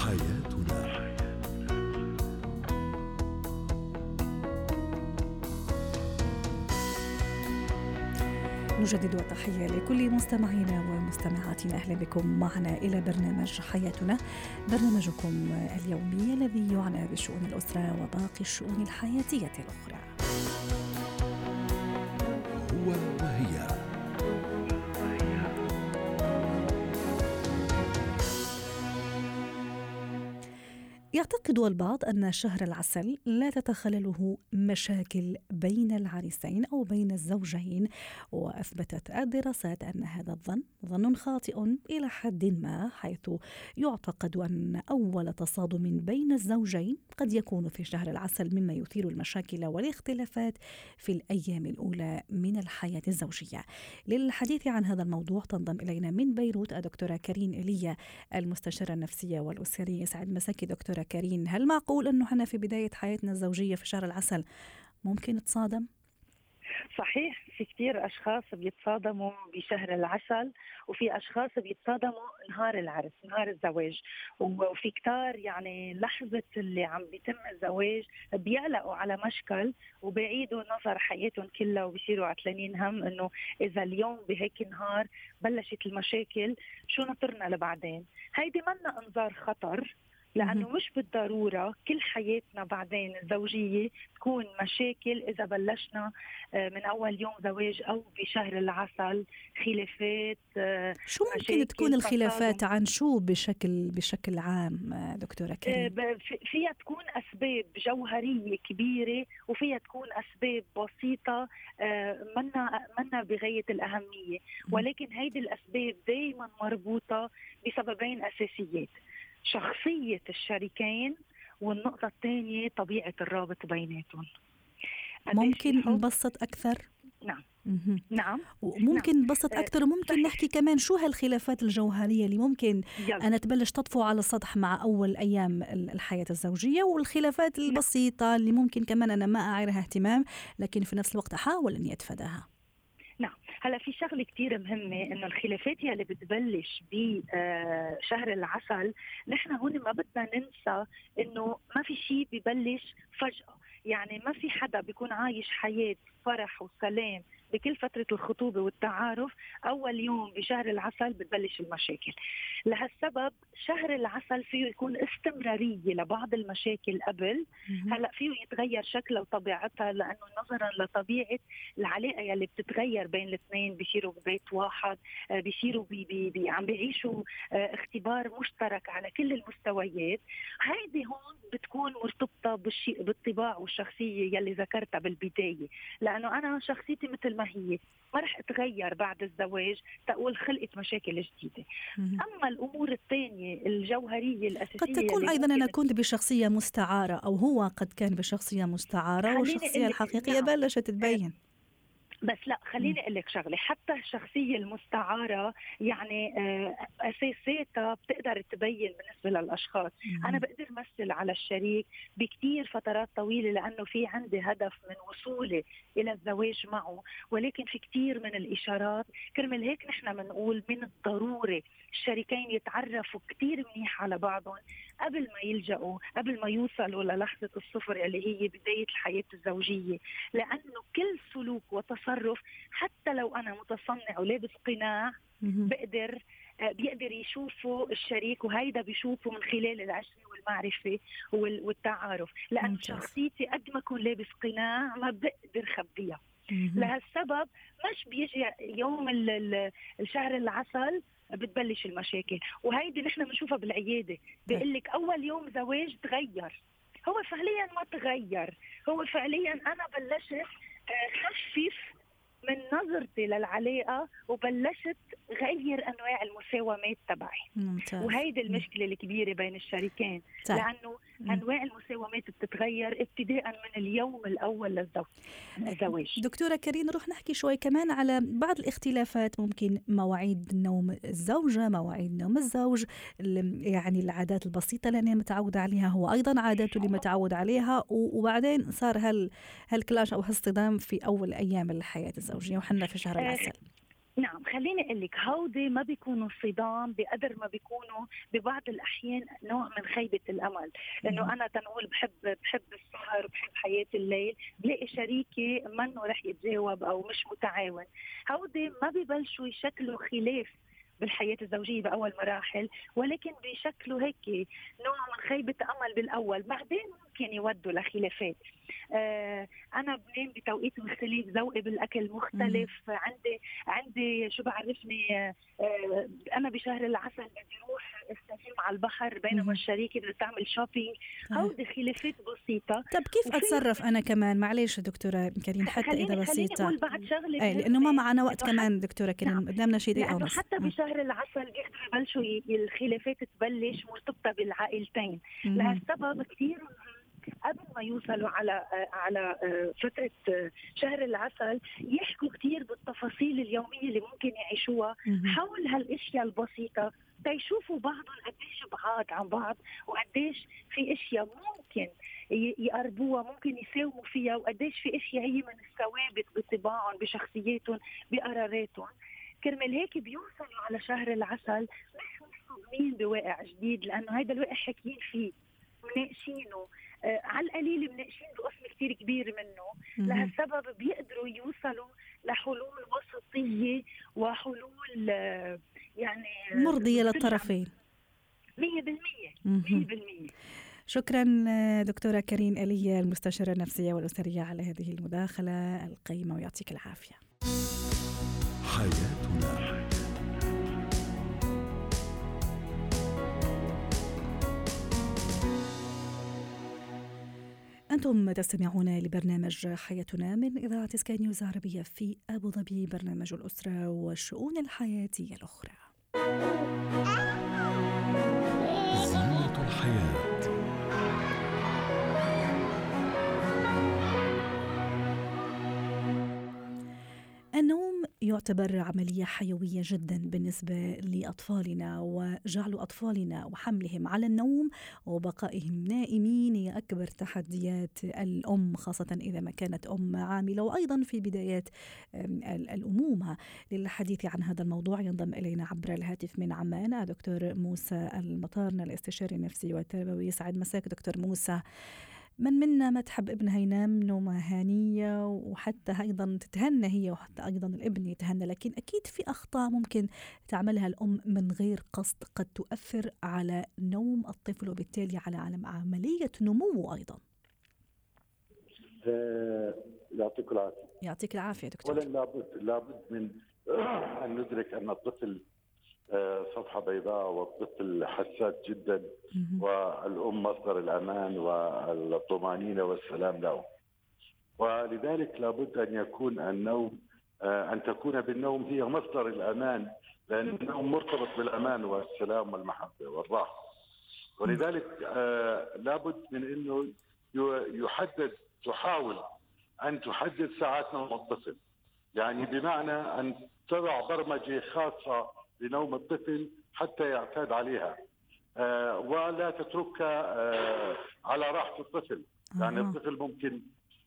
حياتنا. نجدد التحية لكل مستمعينا ومستمعاتنا. أهلا بكم معنا إلى برنامج حياتنا. برنامجكم اليومي الذي يعنى بشؤون الأسرة وباقي الشؤون الحياتية الأخرى. هو يعتقد البعض أن شهر العسل لا تتخلله مشاكل بين العريسين أو بين الزوجين وأثبتت الدراسات أن هذا الظن ظن خاطئ إلى حد ما حيث يعتقد أن أول تصادم بين الزوجين قد يكون في شهر العسل مما يثير المشاكل والاختلافات في الأيام الأولى من الحياة الزوجية. للحديث عن هذا الموضوع تنضم إلينا من بيروت الدكتورة كريم إيليا المستشارة النفسية والأسرية. سعد مساكي دكتورة كريم. هل معقول أنه إحنا في بداية حياتنا الزوجية في شهر العسل ممكن نتصادم؟ صحيح في كثير أشخاص بيتصادموا بشهر العسل وفي أشخاص بيتصادموا نهار العرس نهار الزواج. وفي كتار يعني لحظة اللي عم بيتم الزواج بيقلقوا على مشكل وبيعيدوا نظر حياتهم كلها وبيصيروا عتلانين هم إنه إذا اليوم بهيك نهار بلشت المشاكل شو نطرنا لبعدين؟ هيدي منا انذار خطر. لأنه مش بالضرورة كل حياتنا بعدين الزوجية تكون مشاكل إذا بلشنا آه، من أول يوم زواج أو بشهر العسل خلافات آه، شو ممكن تكون الخلافات عن شو بشكل بشكل عام آه، دكتورة كريم؟ فيها تكون أسباب جوهرية كبيرة وفيها تكون أسباب بسيطة منا منا بغاية الأهمية. ولكن هيدي الأسباب دائما مربوطة بسببين أساسيات. شخصية الشريكين والنقطة الثانية طبيعة الرابط بيناتهم ممكن نبسط أكثر؟ نعم نعم وممكن نعم. نبسط آه، أكثر وممكن نحكي كمان شو هالخلافات الجوهرية اللي ممكن يلا. أنا تبلش تطفو على السطح مع أول أيام الحياة الزوجية والخلافات نعم. البسيطة اللي ممكن كمان أنا ما اعيرها اهتمام لكن في نفس الوقت أحاول أني أتفاداها نعم هلا في شغلة كثير مهمة إنه الخلافات يلي بتبلش بشهر آه، العسل نحن هون ما بدنا ننسى إنه ما في شيء ببلش فجأة. يعني ما في حدا بيكون عايش حياة فرح وسلام بكل فترة الخطوبة والتعارف أول يوم بشهر العسل بتبلش المشاكل. لهالسبب شهر العسل فيه يكون استمرارية لبعض المشاكل قبل. هلأ فيه يتغير شكلها وطبيعتها لأنه نظرا لطبيعة العلاقة يلي بتتغير بين الاثنين. بيصيروا ببيت واحد آه، بيصيروا بي بي بي عم بيعيشوا آه، اختبار مشترك على كل المستويات. هيدي هون بتكون مرتبطة بالشيء بالطباع والشخصية يلي ذكرتها بالبداية. لأنه أنا شخصيتي مثل ما هي ما رح اتغير بعد الزواج تقول خلقت مشاكل جديدة. أما الأمور الثانية الجوهرية الأساسية قد تكون أيضا أنا كنت بشخصية مستعارة أو هو قد كان بشخصية مستعارة والشخصية الحقيقية نعم. بلشت تبين. بس لا خليني أقول لك شغلة. حتى الشخصية المستعارة يعني آه، اساساتها بتقدر تبين بالنسبة للأشخاص. مم. أنا بقدر مثل على الشريك بكثير فترات طويلة لأنه في عندي هدف من وصولي إلى الزواج معه ولكن في كثير من الإشارات كرمال هيك نحن بنقول من الضروري الشريكين يتعرفوا كثير منيح على بعضهم. قبل ما يلجأوا قبل ما يوصلوا للحظة الصفر اللي هي بداية الحياة الزوجية. لأنه كل سلوك وتصرف حتى لو أنا متصنع ولابس قناع بقدر آه، بيقدر يشوفوا الشريك وهيدا بيشوفوا من خلال العشرة والمعرفة والتعارف. لأن شخصيتي قد ما أكون لابس قناع ما بقدر خبيها. لهالسبب مش بيجي يوم الشهر العسل بتبلش المشاكل. وهيدي نحن بنشوفها بالعيادة. بيقول لك أول يوم زواج تغير. هو فعليا ما تغير. هو فعليا أنا بلشت آه، خفف من نظرتي للعلاقة وبلشت غير أنواع المساومات تبعي ممتاز. وهيدي المشكلة الكبيرة بين الشريكين طيب. لأنه مم. أنواع المساومات بتتغير ابتداء من اليوم الأول للزواج دكتورة كريم نروح نحكي شوي كمان على بعض الاختلافات ممكن مواعيد نوم الزوجة مواعيد نوم الزوج يعني العادات البسيطة اللي أنا متعودة عليها هو أيضا عاداته اللي متعود عليها وبعدين صار هال هالكلاش أو هالصدام في أول أيام الحياة الزوجية وحنا في شهر العسل. نعم خليني أقول لك هودي ما بيكونوا صدام بقدر ما بيكونوا ببعض الأحيان نوع من خيبة الأمل. لأنه أنا تنقول بحب بحب السهر بحب حياة الليل بلاقي شريكي منه رح يتجاوب أو مش متعاون. هودي ما ببلشوا يشكلوا خلاف بالحياة الزوجية بأول مراحل ولكن بشكله هيك نوع من خيبة أمل بالأول. بعدين ممكن يودوا لخلافات. آه أنا بنام بتوقيت مختلف ذوقي بالأكل مختلف. مم. عندي عندي شو بعرفني آه أنا بشهر العسل بدي أروح استجم على البحر بينما الشريكة بدها تعمل شوبينج هودي خلافات بسيطة. طب كيف أتصرف أنا كمان؟ معلش دكتورة كريم حتى إذا بسيطة. خليني بعد شغلة أي لأنه ما معنا وقت كمان دكتورة كريم نعم. قدامنا شيء دقيقة ونص حتى بشهر العسل بيقدروا يبلشوا الخلافات تبلش مرتبطة بالعائلتين. لهالسبب كثير قبل ما يوصلوا على على فترة شهر العسل يحكوا كثير بالتفاصيل اليومية اللي ممكن يعيشوها حول هالأشياء البسيطة. تيشوفوا بعضهم قديش بعاد عن بعض وقديش في أشياء ممكن يقربوها ممكن يساوموا فيها وقديش في أشياء هي من الثوابت بطباعهم بشخصياتهم بقراراتهم. كرمال هيك بيوصلوا على شهر العسل مش مصدومين بواقع جديد لأنه هيدا الواقع حاكيين فيه مناقشينه. آه على القليل مناقشين بقسم كثير كبير منه لهالسبب بيقدروا يوصلوا لحلول وسطية وحلول آه يعني مرضية للطرفين. 100% 100% شكرا دكتورة كريم آلية المستشارة النفسية والأسرية على هذه المداخلة القيمة ويعطيك العافية. حياتنا. أنتم تستمعون لبرنامج حياتنا من إذاعة سكاي نيوز عربية في أبو ظبي برنامج الأسرة والشؤون الحياتية الأخرى. زينة الحياة. النوم يعتبر عملية حيوية جدا بالنسبة لأطفالنا وجعل أطفالنا وحملهم على النوم وبقائهم نائمين. هي أكبر تحديات الأم خاصة إذا ما كانت أم عاملة. وأيضا في بدايات الأمومة للحديث عن هذا الموضوع ينضم إلينا عبر الهاتف من عمان دكتور موسى المطارنة الأستشاري النفسي والتربوي. يسعد مساك دكتور موسى. من منا ما تحب ابنها ينام نومة هانية وحتى أيضا تتهنى هي وحتى أيضا الابن يتهنى. لكن أكيد في أخطاء ممكن تعملها الأم من غير قصد قد تؤثر على نوم الطفل وبالتالي على عملية نموه أيضا. آه، يعطيك العافية. يعطيك العافية دكتور. أولا لابد لابد من أن ندرك أن الطفل صفحة بيضاء والطفل حساس جدا والأم مصدر الأمان والطمأنينة والسلام له. ولذلك لابد أن يكون النوم آه، أن تكون بالنوم هي مصدر الأمان لأن النوم مرتبط بالأمان والسلام والمحبة والراحة. ولذلك آه، لابد من أنه يحدد تحاول أن تحدد ساعات نوم الطفل. يعني بمعنى أن تضع برمجة خاصة لنوم الطفل حتى يعتاد عليها. آه ولا تتركها آه على راحة الطفل. يعني. الطفل ممكن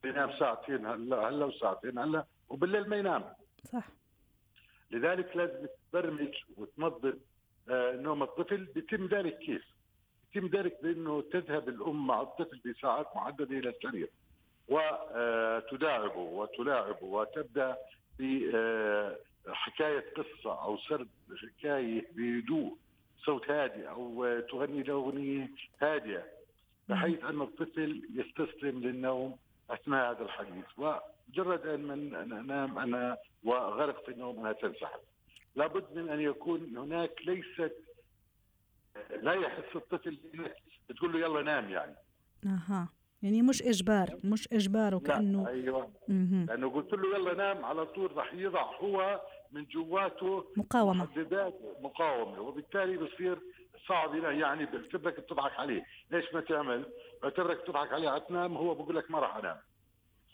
ينام ساعتين هلا هلا وساعتين هلا وبالليل ما ينام. صح. لذلك لازم تبرمج وتنظم آه نوم الطفل. بيتم ذلك كيف؟ يتم ذلك بأنه تذهب الأم مع الطفل بساعات محدده إلى السرير وتداعبه وتلاعبه وتبدأ حكاية قصة أو سرد حكاية بهدوء صوت هادئ أو تغني له أغنية هادئة بحيث أن الطفل يستسلم للنوم أثناء هذا الحديث. ومجرد أن من أنام أنا وغرق في النوم أنا تنسحب. لابد من أن يكون هناك ليست لا يحس الطفل تقول له يلا نام يعني. أها. يعني مش إجبار مش إجبار وكأنه أيوه مه. لأنه قلت له يلا نام على طول راح يضع هو من جواته مقاومة محددات مقاومة وبالتالي بصير صعب يعني بيعتبرك بتضحك عليه، ليش ما تعمل؟ بيعتبرك بتضحك عليه تنام هو بقول لك ما راح أنام.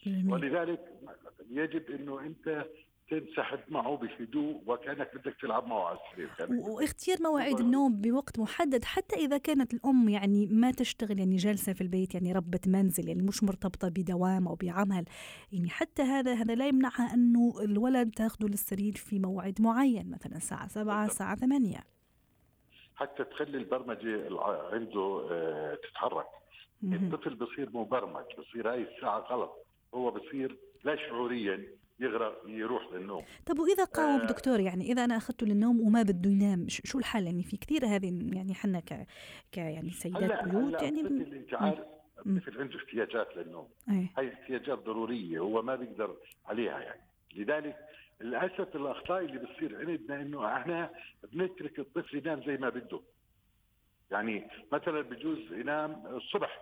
جميل. ولذلك يجب إنه أنت تنسحب معه بهدوء وكانك بدك تلعب معه على السرير. واختيار مواعيد النوم بوقت محدد حتى إذا كانت الأم يعني ما تشتغل يعني جالسة في البيت يعني ربة منزل يعني مش مرتبطة بدوام أو بعمل يعني حتى هذا هذا لا يمنعها أنه الولد تاخذه للسرير في موعد معين مثلا الساعة 7 الساعة 8 حتى تخلي البرمجة عنده آه، تتحرك. الطفل بصير مبرمج بصير هاي الساعة غلط هو بصير لا شعوريا يغرق يروح للنوم. طب وإذا قاوم آه. دكتور يعني إذا أنا اخذته للنوم وما بده ينام شو الحل؟ يعني في كثير هذه يعني حنا ك, ك يعني سيدات بيوت يعني انت عارف الطفل عنده احتياجات للنوم. أيه. هاي احتياجات ضرورية هو ما بيقدر عليها يعني. لذلك للاسف الأخطاء اللي بتصير عندنا إنه إحنا بنترك الطفل ينام زي ما بده. يعني مثلا بجوز ينام الصبح.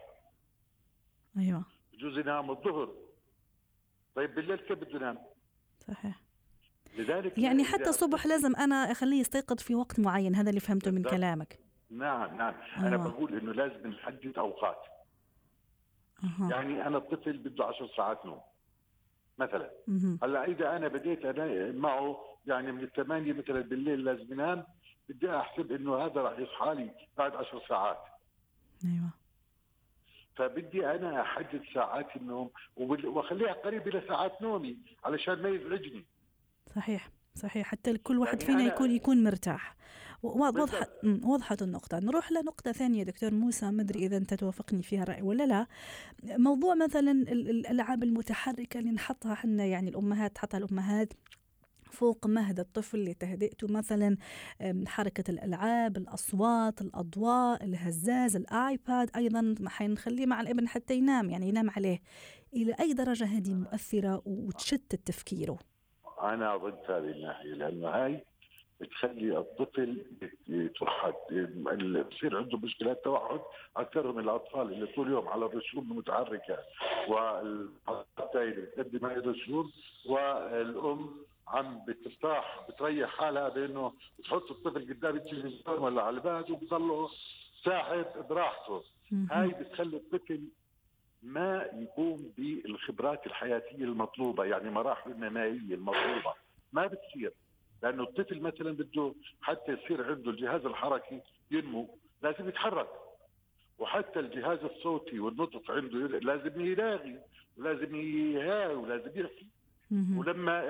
أيوه. بجوز ينام الظهر. طيب بالليل كيف بده ينام؟ صحيح لذلك يعني حتى الصبح لازم أنا أخليه يستيقظ في وقت معين هذا اللي فهمته من كلامك نعم نعم أيوة. أنا بقول إنه لازم نحدد أوقات أه. يعني أنا الطفل بده 10 ساعات نوم مثلا مه. هلأ إذا أنا بديت أنا معه يعني من الثمانية مثلا بالليل لازم ينام بدي أحسب إنه هذا راح يصحى لي بعد 10 ساعات أيوه فبدي أنا أحدد ساعات النوم وأخليها قريب إلى ساعات نومي علشان ما يزعجني. صحيح صحيح. حتى كل واحد يعني فينا يكون يكون مرتاح. وضحت وضحت النقطة. نروح لنقطة ثانية دكتور موسى ما أدري إذا أنت توافقني فيها الرأي ولا لا. موضوع مثلا الألعاب المتحركة اللي نحطها إحنا يعني الأمهات تحطها الأمهات فوق مهد الطفل لتهدئته مثلا حركة الألعاب الأصوات الأضواء الهزاز الآيباد أيضا حنخليه مع الإبن حتى ينام يعني ينام عليه. إلى أي درجة هذه مؤثرة وتشتت تفكيره؟ أنا ضد هذه الناحية لأنه هاي بتخلي الطفل يتوحد بصير عنده مشكلات توحد أكثر من الأطفال اللي طول اليوم على الرسوم المتحركه والتايل بتقدم هاي الرسوم والأم عم بترتاح بتريح حالها بإنه بتحط الطفل قدام التلفزيون ولا على الباب وبضله ساحب براحته. هاي بتخلي الطفل ما يقوم بالخبرات الحياتية المطلوبة يعني مراحل النمائية المطلوبة. ما بتصير. لأنه الطفل مثلا بده حتى يصير عنده الجهاز الحركي ينمو لازم يتحرك. وحتى الجهاز الصوتي والنطق عنده لازم يلاغي ولازم يهاوي ولازم يحكي. ولما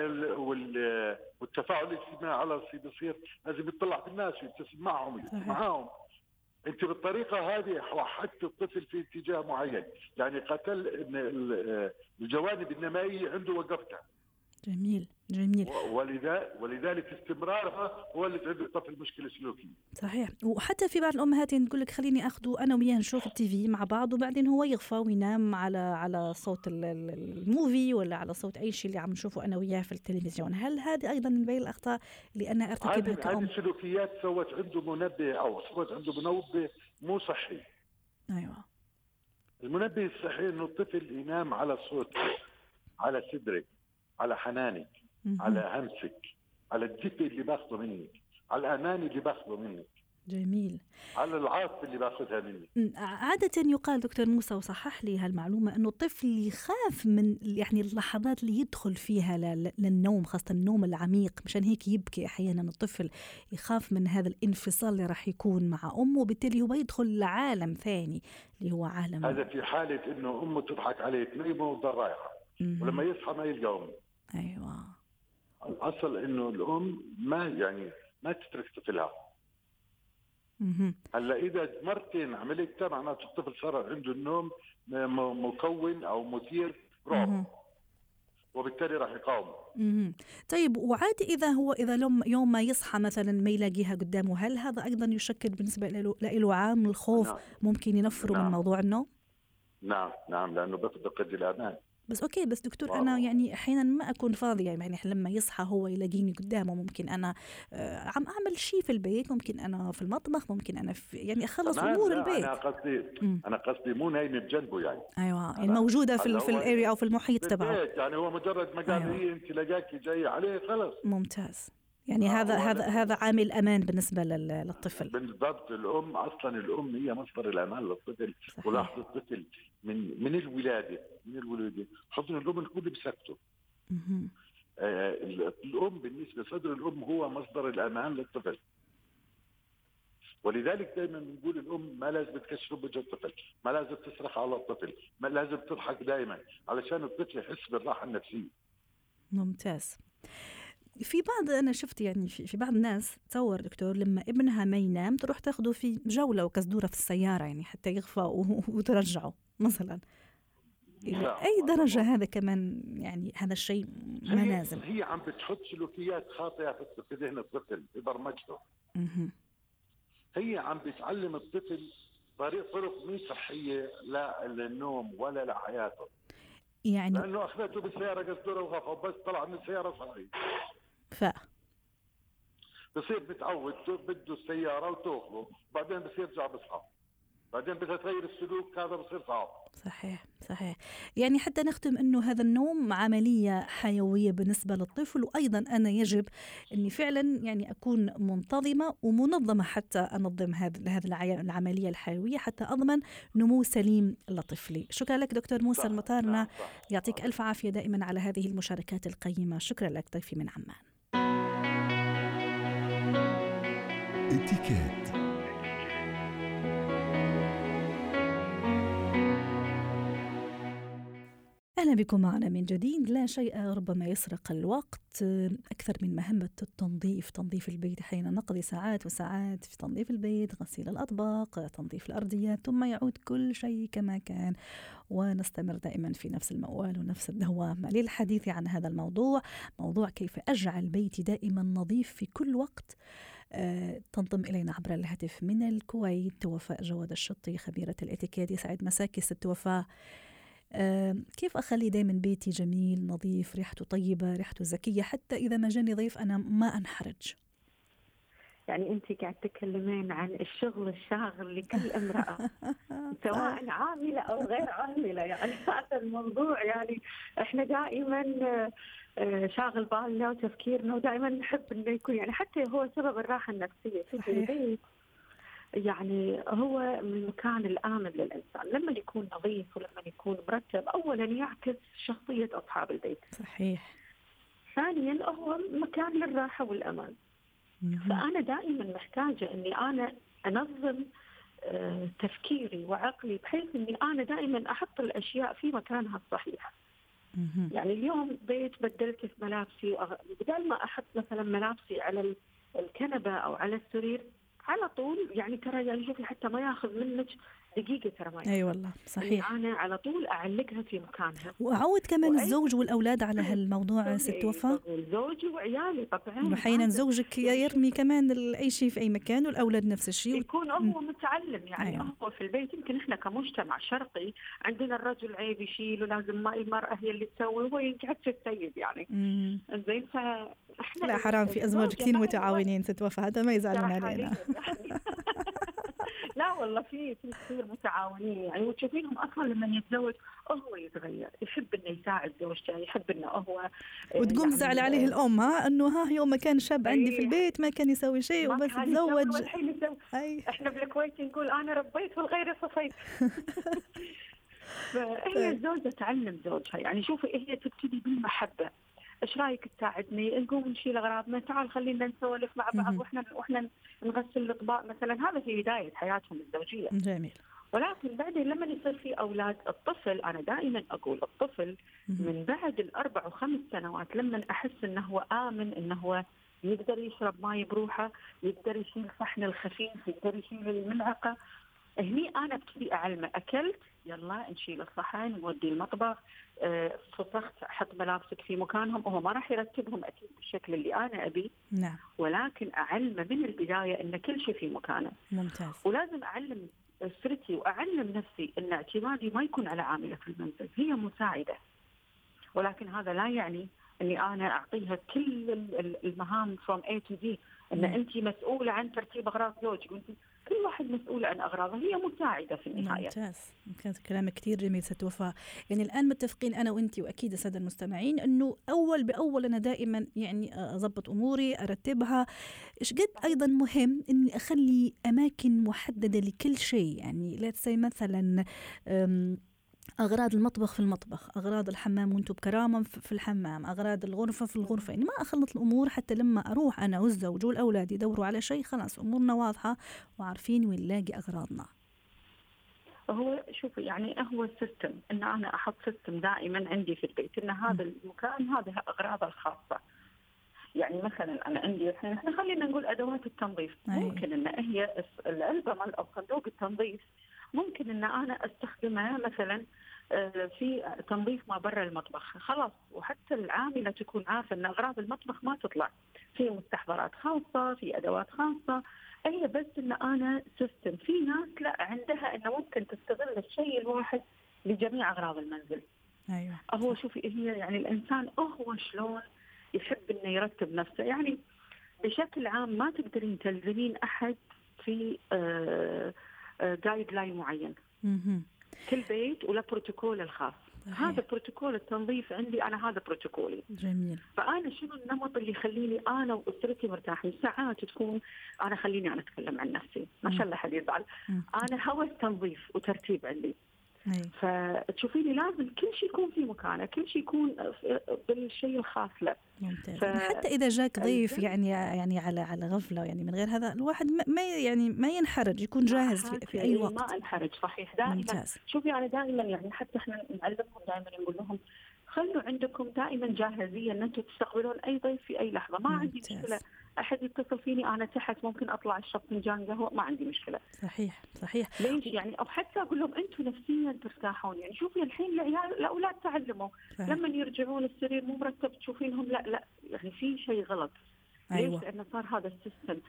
والتفاعل الاجتماعي على بصير لازم يطلع في الناس يبتسم معهم معاهم. انت بالطريقة هذه وحدت الطفل في اتجاه معين. يعني قتل الجوانب النمائية عنده وقفتها. جميل. جميل. ولذلك استمرارها هو اللي تعمل الطفل مشكله سلوكيه صحيح. وحتى في بعض الأمهات تقول لك خليني أخذه أنا وياه نشوف التي في مع بعض وبعدين هو يغفى وينام على على صوت الموفي ولا على صوت أي شيء اللي عم نشوفه أنا وياه في التلفزيون. هل هذه أيضا من بين الأخطاء اللي أنا أرتكبها كأم؟ هذه السلوكيات سوت عنده منبه أو سوت عنده منبه مو صحي. أيوه. المنبه الصحي إنه الطفل ينام على صوتك على صدرك على حنانك. على همسك على الدفء اللي باخذه منك على الأمان اللي باخذه منك جميل. على العاطفة اللي باخذها مني عادة يقال دكتور موسى وصحح لي هالمعلومة أنه الطفل يخاف من يعني اللحظات اللي يدخل فيها للنوم خاصة النوم العميق مشان هيك يبكي أحيانا الطفل يخاف من هذا الانفصال اللي راح يكون مع أمه وبالتالي هو يدخل لعالم ثاني اللي هو عالم هذا في حالة أنه أمه تضحك عليه تنيمه وتضل رايحة ولما يصحى ما يلقى أمه. أيوة. الأصل إنه الأم ما يعني ما تترك طفلها. هلأ إذا مرتين عملتها معناته الطفل صار عنده النوم مكون أو مثير رعب وبالتالي راح يقاوم طيب وعادي إذا هو إذا لم يوم ما يصحى مثلا ما يلاقيها قدامه هل هذا أيضا يشكل بالنسبة له له عامل الخوف نعم. ممكن ينفره نعم. من موضوع النوم؟ نعم نعم لأنه بفقد الامان بس okay بس دكتور wow. أنا يعني أحيانا ما أكون فاضية يعني لما يصحى هو يلاقيني قدامه ممكن أنا آه عم أعمل شيء في البيت ممكن أنا في المطبخ ممكن أنا في يعني أخلص أمور البيت أنا قصدي م. أنا قصدي مو نايمة بجنبه يعني أيوه يعني موجودة في في الاريا أو في المحيط تبعه يعني هو مجرد ما قال أيوة. أنت لقاكي جاي عليه خلص ممتاز يعني هذا هذا هذا عامل أمان بالنسبة للطفل. بالضبط. الأم أصلا الأم هي مصدر الأمان للطفل ولاحظ الطفل من من الولادة من الولادة حضن الأم الكل بسكته. آه، الأم بالنسبة صدر الأم هو مصدر الأمان للطفل. ولذلك دائما بنقول الأم ما لازم تكشف وجه الطفل، ما لازم تصرخ على الطفل، ما لازم تضحك دائما علشان الطفل يحس بالراحة النفسية. ممتاز. في بعض أنا شفت يعني في, في بعض الناس تصور دكتور لما ابنها ما ينام تروح تاخده في جولة وكزدورة في السيارة يعني حتى يغفى وترجعه مثلا. إلى أي درجة هذا كمان يعني هذا الشيء ما لازم. هي عم بتحط سلوكيات خاطئة في ذهن الطفل في برمجته. هي عم بتعلم الطفل طريق طرق مش صحية لا للنوم ولا لحياته. يعني لأنه أخذته بالسيارة قصدوره وغفى بس طلع من السيارة صحيح. ف. بصير متعود بده السيارة وتأخذه بعدين بصير يرجع بصحى بعدين بدها تغير السلوك هذا بصير صعب. صحيح صحيح. يعني حتى نختم إنه هذا النوم عملية حيوية بالنسبة للطفل وأيضا أنا يجب إني فعلا يعني أكون منتظمة ومنظمة حتى أنظم هذه العملية الحيوية حتى أضمن نمو سليم لطفلي. شكرا لك دكتور موسى المطارنه يعطيك ألف عافية دائما على هذه المشاركات القيمة. شكرا لك ضيفي من عمان. اتكات أهلا بكم معنا من جديد. لا شيء ربما يسرق الوقت. أكثر من مهمة التنظيف تنظيف البيت. حين نقضي ساعات وساعات في تنظيف البيت غسيل الأطباق تنظيف الأرضيات ثم يعود كل شيء كما كان. ونستمر دائما في نفس الموال ونفس الدوامة للحديث عن هذا الموضوع. موضوع كيف أجعل بيتي دائما نظيف في كل وقت. تنضم إلينا عبر الهاتف من الكويت. وفاء جواد الشطي خبيرة الإتيكيت يسعد مساكي ست وفاء. كيف أخلي دايما بيتي جميل نظيف ريحته طيبة ريحته زكية حتى إذا ما جاني ضيف أنا ما أنحرج؟ يعني أنت قاعد تتكلمين عن الشغل الشاغل لكل امرأة سواء عاملة أو غير عاملة. يعني هذا الموضوع يعني إحنا دائما آه، شاغل بالنا وتفكيرنا ودائما نحب إنه يكون يعني حتى هو سبب الراحة النفسية في البيت يعني هو من المكان الآمن للإنسان. لما يكون نظيف ولما يكون مرتب أولا يعكس شخصية أصحاب البيت. صحيح. ثانيا هو مكان للراحة والأمان. فأنا دائما محتاجة أني أنا أنظم آه، تفكيري وعقلي بحيث إني أنا دائما أحط الأشياء في مكانها الصحيح. يعني اليوم بيت بدلت في ملابسي بدل ما أحط مثلا ملابسي على الكنبة أو على السرير على طول يعني ترى يعني شوفي حتى ما ياخذ منك دقيقة ترى ما أيوة والله صحيح. يعني أنا على طول أعلقها في مكانها. وأعود كمان وأي... الزوج والأولاد على هالموضوع ست وفاء زوجي وعيالي طبعا. أحيانا زوجك يرمي كمان أي شيء في أي مكان والأولاد نفس الشيء. يكون هو متعلم يعني أيوة. هو في البيت. يمكن إحنا كمجتمع شرقي عندنا الرجل عيب يشيل ولازم ما المرأة هي اللي تسوي وهو يقعد في السيد يعني. زين ف لا حرام في أزواج كثير متعاونين ست وفاء هذا ما يزعلون علينا. لا والله في في كثير متعاونين يعني وتشوفينهم أصلا لما يتزوج هو يتغير يحب إنه يساعد زوجته يحب إنه هو وتقوم يعني تزعل عليه الأم ها إنه ها يوم ما كان شاب عندي في البيت ما كان يسوي شيء وبس تزوج. إحنا بالكويت نقول أنا ربيت والغير صفيت. فهي طيب. الزوجة تعلم زوجها يعني شوفي هي تبتدي بالمحبة. إيش رايك تساعدني؟ نقوم نشيل اغراضنا تعال خلينا نسولف مع بعض وإحنا وإحنا نغسل الاطباق مثلا. هذا في بداية حياتهم الزوجية. جميل. ولكن بعدين لما يصير في أولاد الطفل أنا دائما أقول الطفل من بعد الأربع وخمس سنوات لما أحس إنه هو آمن إنه هو يقدر يشرب ماي بروحه يقدر يشيل صحن الخفيف يقدر يشيل الملعقة. هني أنا ابتدي أعلمه أكلت يلا نشيل الصحن نودي المطبخ آه، فسخت أحط ملابسك في مكانهم وهو ما راح يرتبهم أكيد بالشكل اللي أنا أبي. نعم. ولكن اعلمه من البداية إن كل شيء في مكانه. ممتاز. ولازم أعلم اسرتي وأعلم نفسي إن اعتمادي ما يكون على عاملة في المنزل هي مساعدة. ولكن هذا لا يعني إني أنا أعطيها كل المهام from A to the end نعم. انت مسؤولة عن ترتيب أغراض زوجك وانت كل واحد مسؤول عن أغراضه هي مساعدة في النهاية. ممتاز. ممتاز. كلامك كثير جميل ست وفاء. يعني الآن متفقين أنا وأنت وأكيد السادة المستمعين أنه أول بأول أنا دائما يعني أضبط أموري أرتبها. إيش قد أيضا مهم إني أخلي أماكن محددة لكل شيء؟ يعني لا مثلا أغراض المطبخ في المطبخ أغراض الحمام وأنتم بكرامة في الحمام أغراض الغرفة في الغرفة يعني ما أخلط الأمور حتى لما أروح أنا والزوج والأولاد يدوروا على شيء خلاص أمورنا واضحة وعارفين وين نلاقي أغراضنا. هو شوفي يعني هو ال system إن أنا أحط system دائما عندي في البيت إن هذا المكان هذه اغراضه الخاصة. يعني مثلا أنا عندي الحين إحنا خلينا نقول أدوات التنظيف. ممكن إن هي العلبه مال أو صندوق التنظيف. ممكن إن أنا أستخدمها مثلا آه، في تنظيف ما برا المطبخ. خلاص وحتى العاملة تكون عارفة إن أغراض المطبخ ما تطلع. في مستحضرات خاصة في أدوات خاصة. هي بس إن أنا سيستم في ناس لا عندها إنه ممكن تستغل الشيء الواحد لجميع أغراض المنزل. أيوه. هو شوفي هي يعني الإنسان هو شلون يحب إنه يرتب نفسه. يعني بشكل عام ما تقدرين تلزمين أحد في guideline معين كل بيت وله بروتوكول الخاص. صحيح. هذا بروتوكول التنظيف عندي أنا هذا بروتوكولي جميل. فأنا شنو النمط اللي يخليني أنا وأسرتي مرتاحين؟ ساعات تكون أنا خليني أنا أتكلم عن نفسي. ما شاء الله حد يزعل أنا هوس تنظيف وترتيب عندي. فتشوفيني لازم كل شيء يكون في مكانه كل شيء يكون بالشيء الخاص له. ممتاز. ف... حتى إذا جاك ضيف يعني يعني على على غفلة يعني من غير هذا الواحد ما يعني ما ينحرج يكون جاهز في, في أي وقت. ما أنحرج صحيح. دائما ممتاز. شوفي أنا دائما يعني حتى إحنا نعلمهم دائما نقول لهم خلوا عندكم دائما جاهزية إن أنتم تستقبلون أي ضيف في أي لحظة. ما ممتاز. عندي مشكلة. أحد يتصل فيني أنا تحت ممكن أطلع اشرب فنجان قهوه ما عندي مشكلة. صحيح صحيح. ليش يعني أو حتى أقول لهم أنتم نفسيا ترتاحون. يعني شوفي الحين العيال الاولاد تعلموا. لما يرجعون السرير مو مرتب تشوفينهم لا لا يعني في شيء غلط. أيوة. ليش؟ لأنه صار هذا السيستم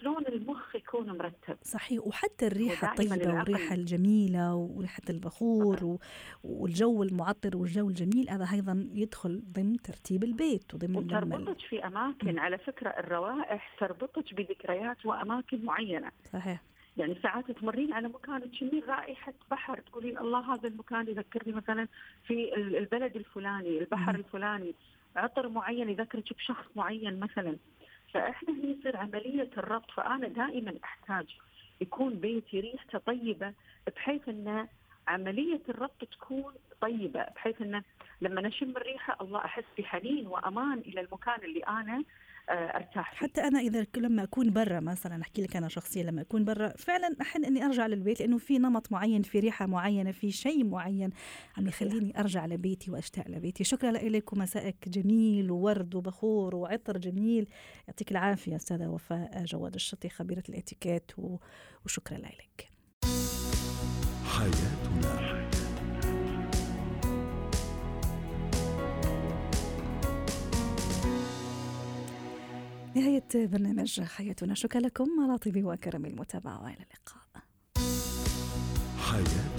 شلون المخ يكون مرتب صحيح وحتى الريحة الطيبه والريحة الجميلة وريحة البخور والجو المعطر والجو الجميل هذا أيضا يدخل ضمن ترتيب البيت وضمن وتربطك في أماكن م. على فكرة الروائح تربطك بذكريات وأماكن معينة صحيح يعني ساعات تمرين على مكان تشمين رائحة بحر تقولين الله هذا المكان يذكرني مثلا في البلد الفلاني البحر م. الفلاني عطر معين يذكرك بشخص معين مثلا فإحنا هنا يصير عملية الربط فأنا دائما أحتاج يكون بيتي ريحته طيبة بحيث إن عملية الربط تكون طيبة بحيث انه لما نشم الريحة الله أحس بحنين وأمان إلى المكان اللي أنا أرتاح فيه. حتى أنا إذا لما أكون برا مثلا أحكي لك أنا شخصيا لما أكون برا فعلا احن إني أرجع للبيت لأنه في نمط معين في ريحة معينة في شيء معين عم يخليني أرجع لبيتي وأشتاق لبيتي. شكرا لك ومسائك جميل وورد وبخور وعطر جميل. يعطيك العافية أستاذة وفاء جواد الشطي خبيرة الإتيكيت وشكرا لك حياتنا. نهاية برنامج حياتنا. شكرا لكم على طيب وكرم المتابعة وإلى اللقاء. حياتنا